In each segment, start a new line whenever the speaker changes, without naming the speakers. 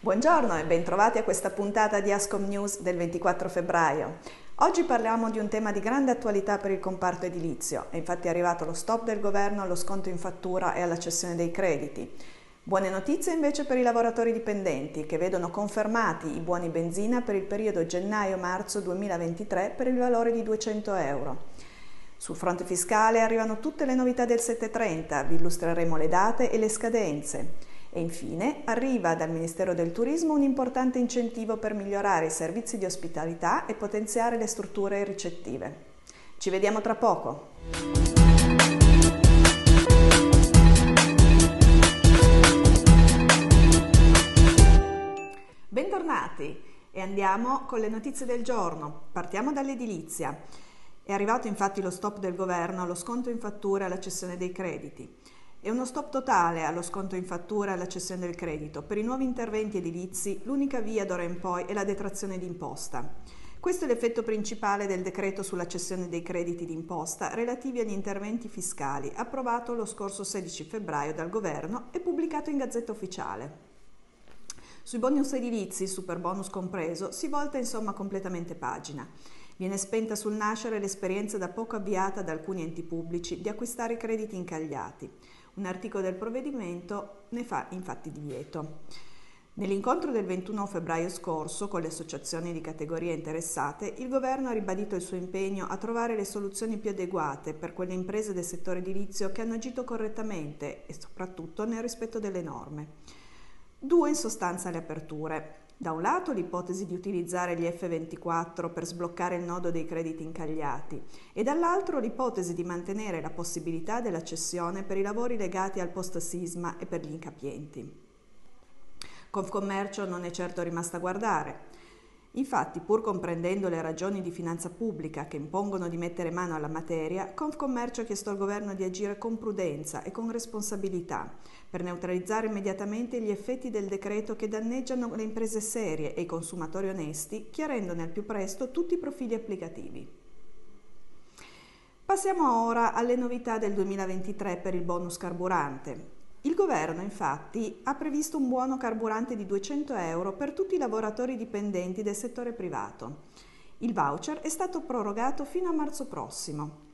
Buongiorno e bentrovati a questa puntata di Ascom News del 24 febbraio. Oggi parliamo di un tema di grande attualità per il comparto edilizio. È infatti arrivato lo stop del governo allo sconto in fattura e alla cessione dei crediti. Buone notizie invece per i lavoratori dipendenti che vedono confermati i buoni benzina per il periodo gennaio-marzo 2023 per il valore di 200 euro. Sul fronte fiscale arrivano tutte le novità del 730, vi illustreremo le date e le scadenze. E infine arriva dal Ministero del Turismo un importante incentivo per migliorare i servizi di ospitalità e potenziare le strutture ricettive. Ci vediamo tra poco. Bentornati e andiamo con le notizie del giorno. Partiamo dall'edilizia. È arrivato infatti lo stop del governo allo sconto in fattura e alla cessione dei crediti. È uno stop totale allo sconto in fattura e alla cessione del credito. Per i nuovi interventi edilizi l'unica via d'ora in poi è la detrazione d'imposta. Questo è l'effetto principale del decreto sulla cessione dei crediti d'imposta relativi agli interventi fiscali, approvato lo scorso 16 febbraio dal Governo e pubblicato in Gazzetta Ufficiale. Sui bonus edilizi, super bonus compreso, si volta insomma completamente pagina. Viene spenta sul nascere l'esperienza da poco avviata da alcuni enti pubblici di acquistare crediti incagliati. Un articolo del provvedimento ne fa infatti divieto. Nell'incontro del 21 febbraio scorso con le associazioni di categorie interessate, il Governo ha ribadito il suo impegno a trovare le soluzioni più adeguate per quelle imprese del settore edilizio che hanno agito correttamente e soprattutto nel rispetto delle norme. Due in sostanza le aperture. Da un lato l'ipotesi di utilizzare gli F24 per sbloccare il nodo dei crediti incagliati e dall'altro l'ipotesi di mantenere la possibilità della cessione per i lavori legati al post-sisma e per gli incapienti. Confcommercio non è certo rimasta a guardare. Infatti, pur comprendendo le ragioni di finanza pubblica che impongono di mettere mano alla materia, Confcommercio ha chiesto al governo di agire con prudenza e con responsabilità per neutralizzare immediatamente gli effetti del decreto che danneggiano le imprese serie e i consumatori onesti, chiarendone al più presto tutti i profili applicativi. Passiamo ora alle novità del 2023 per il bonus carburante. Il governo infatti ha previsto un buono carburante di 200 euro per tutti i lavoratori dipendenti del settore privato. Il voucher è stato prorogato fino a marzo prossimo.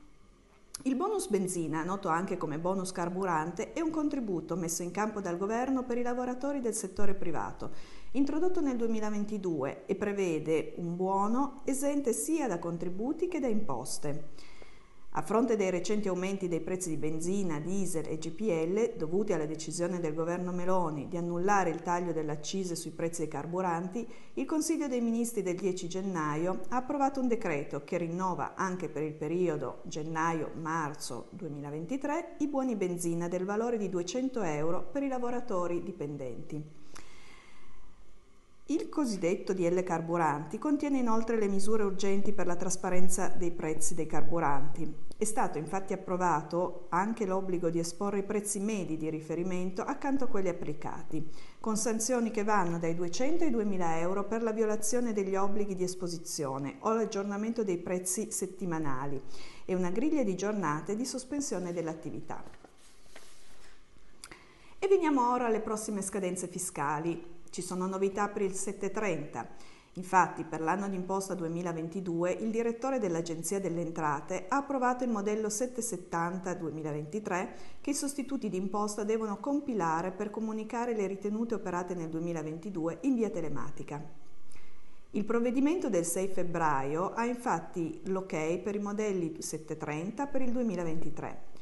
Il bonus benzina, noto anche come bonus carburante, è un contributo messo in campo dal governo per i lavoratori del settore privato, introdotto nel 2022 e prevede un buono esente sia da contributi che da imposte. A fronte dei recenti aumenti dei prezzi di benzina, diesel e GPL, dovuti alla decisione del governo Meloni di annullare il taglio delle accise sui prezzi dei carburanti, il Consiglio dei Ministri del 10 gennaio ha approvato un decreto che rinnova anche per il periodo gennaio-marzo 2023 i buoni benzina del valore di 200 euro per i lavoratori dipendenti. Il cosiddetto DL carburanti contiene inoltre le misure urgenti per la trasparenza dei prezzi dei carburanti. È stato infatti approvato anche l'obbligo di esporre i prezzi medi di riferimento accanto a quelli applicati, con sanzioni che vanno dai 200 ai 2000 euro per la violazione degli obblighi di esposizione o l'aggiornamento dei prezzi settimanali e una griglia di giornate di sospensione dell'attività. E veniamo ora alle prossime scadenze fiscali. Ci sono novità per il 730. Infatti, per l'anno d'imposta 2022, il direttore dell'Agenzia delle Entrate ha approvato il modello 770-2023 che i sostituti d'imposta devono compilare per comunicare le ritenute operate nel 2022 in via telematica. Il provvedimento del 6 febbraio ha infatti l'ok per i modelli 730 per il 2023.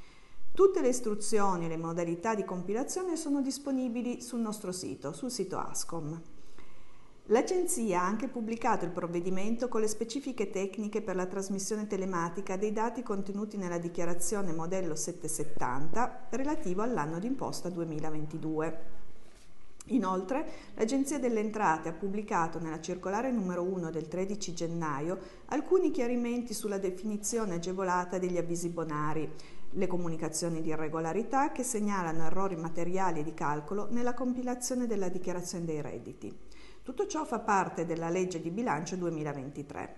Tutte le istruzioni e le modalità di compilazione sono disponibili sul nostro sito, sul sito ASCOM. L'Agenzia ha anche pubblicato il provvedimento con le specifiche tecniche per la trasmissione telematica dei dati contenuti nella dichiarazione modello 770 relativo all'anno d'imposta 2022. Inoltre, l'Agenzia delle Entrate ha pubblicato nella circolare numero 1 del 13 gennaio alcuni chiarimenti sulla definizione agevolata degli avvisi bonari, le comunicazioni di irregolarità che segnalano errori materiali di calcolo nella compilazione della dichiarazione dei redditi. Tutto ciò fa parte della legge di bilancio 2023.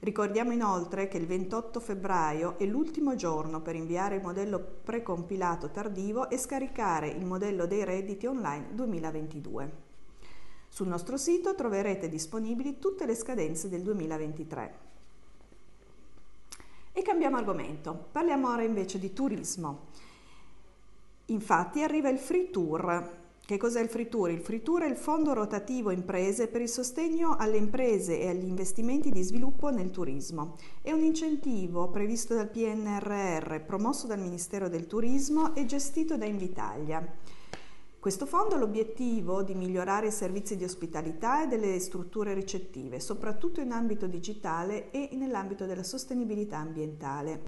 Ricordiamo inoltre che il 28 febbraio è l'ultimo giorno per inviare il modello precompilato tardivo e scaricare il modello dei redditi online 2022. Sul nostro sito troverete disponibili tutte le scadenze del 2023. E cambiamo argomento, parliamo ora invece di turismo. Infatti arriva il Free Tour, che cos'è il Free Tour? Il Free Tour è il fondo rotativo imprese per il sostegno alle imprese e agli investimenti di sviluppo nel turismo. È un incentivo previsto dal PNRR, promosso dal Ministero del Turismo e gestito da Invitalia. Questo fondo ha l'obiettivo di migliorare i servizi di ospitalità e delle strutture ricettive, soprattutto in ambito digitale e nell'ambito della sostenibilità ambientale.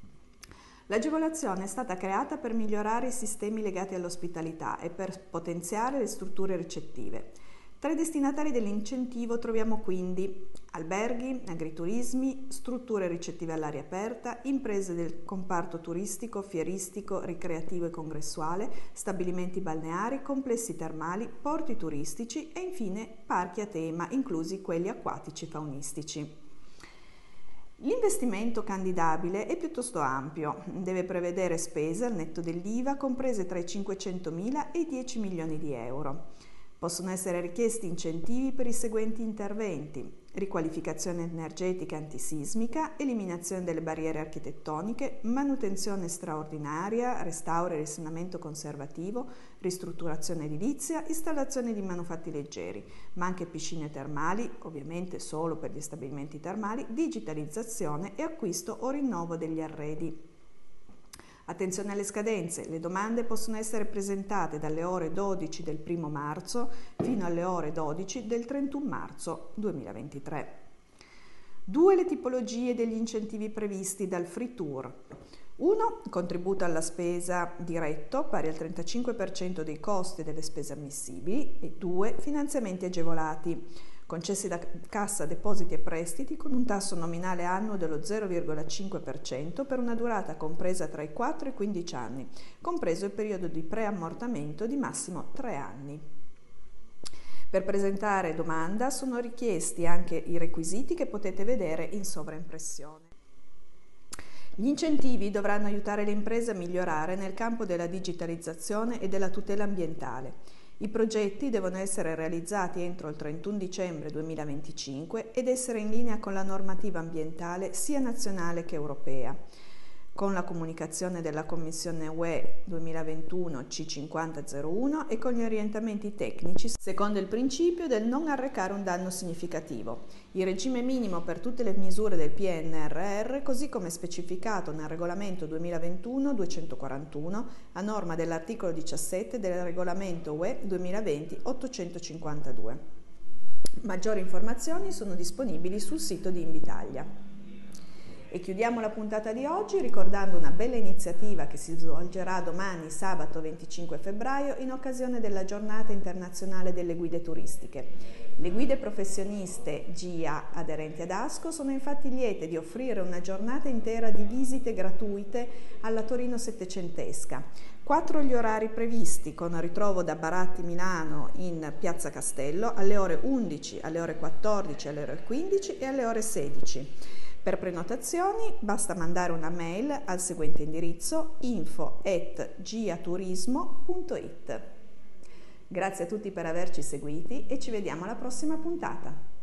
L'agevolazione è stata creata per migliorare i sistemi legati all'ospitalità e per potenziare le strutture ricettive. Tra i destinatari dell'incentivo troviamo quindi alberghi, agriturismi, strutture ricettive all'aria aperta, imprese del comparto turistico, fieristico, ricreativo e congressuale, stabilimenti balneari, complessi termali, porti turistici e infine parchi a tema, inclusi quelli acquatici e faunistici. L'investimento candidabile è piuttosto ampio, deve prevedere spese al netto dell'IVA comprese tra i 500.000 e i 10 milioni di euro. Possono essere richiesti incentivi per i seguenti interventi: riqualificazione energetica antisismica, eliminazione delle barriere architettoniche, manutenzione straordinaria, restauro e risanamento conservativo, ristrutturazione edilizia, installazione di manufatti leggeri, ma anche piscine termali, ovviamente solo per gli stabilimenti termali, digitalizzazione e acquisto o rinnovo degli arredi. Attenzione alle scadenze, le domande possono essere presentate dalle ore 12 del 1 marzo fino alle ore 12 del 31 marzo 2023. Due le tipologie degli incentivi previsti dal Free Tour. Uno, contributo alla spesa diretto pari al 35% dei costi delle spese ammissibili e due, finanziamenti agevolati concessi da Cassa Depositi e Prestiti con un tasso nominale annuo dello 0,5% per una durata compresa tra i 4 e i 15 anni, compreso il periodo di preammortamento di massimo 3 anni. Per presentare domanda sono richiesti anche i requisiti che potete vedere in sovraimpressione. Gli incentivi dovranno aiutare le imprese a migliorare nel campo della digitalizzazione e della tutela ambientale i progetti devono essere realizzati entro il 31 dicembre 2025 ed essere in linea con la normativa ambientale sia nazionale che europea con la comunicazione della Commissione UE 2021 C5001 e con gli orientamenti tecnici secondo il principio del non arrecare un danno significativo. Il regime minimo per tutte le misure del PNRR, così come specificato nel regolamento 2021-241 a norma dell'articolo 17 del regolamento UE 2020-852. Maggiori informazioni sono disponibili sul sito di Invitalia. E chiudiamo la puntata di oggi ricordando una bella iniziativa che si svolgerà domani, sabato 25 febbraio, in occasione della giornata internazionale delle guide turistiche. Le guide professioniste GIA aderenti ad ASCO sono infatti liete di offrire una giornata intera di visite gratuite alla Torino settecentesca. Quattro gli orari previsti con ritrovo da Baratti Milano in Piazza Castello alle ore 11, alle ore 14, alle ore 15 e alle ore 16. Per prenotazioni basta mandare una mail al seguente indirizzo info@giaturismo.it. Grazie a tutti per averci seguiti e ci vediamo alla prossima puntata.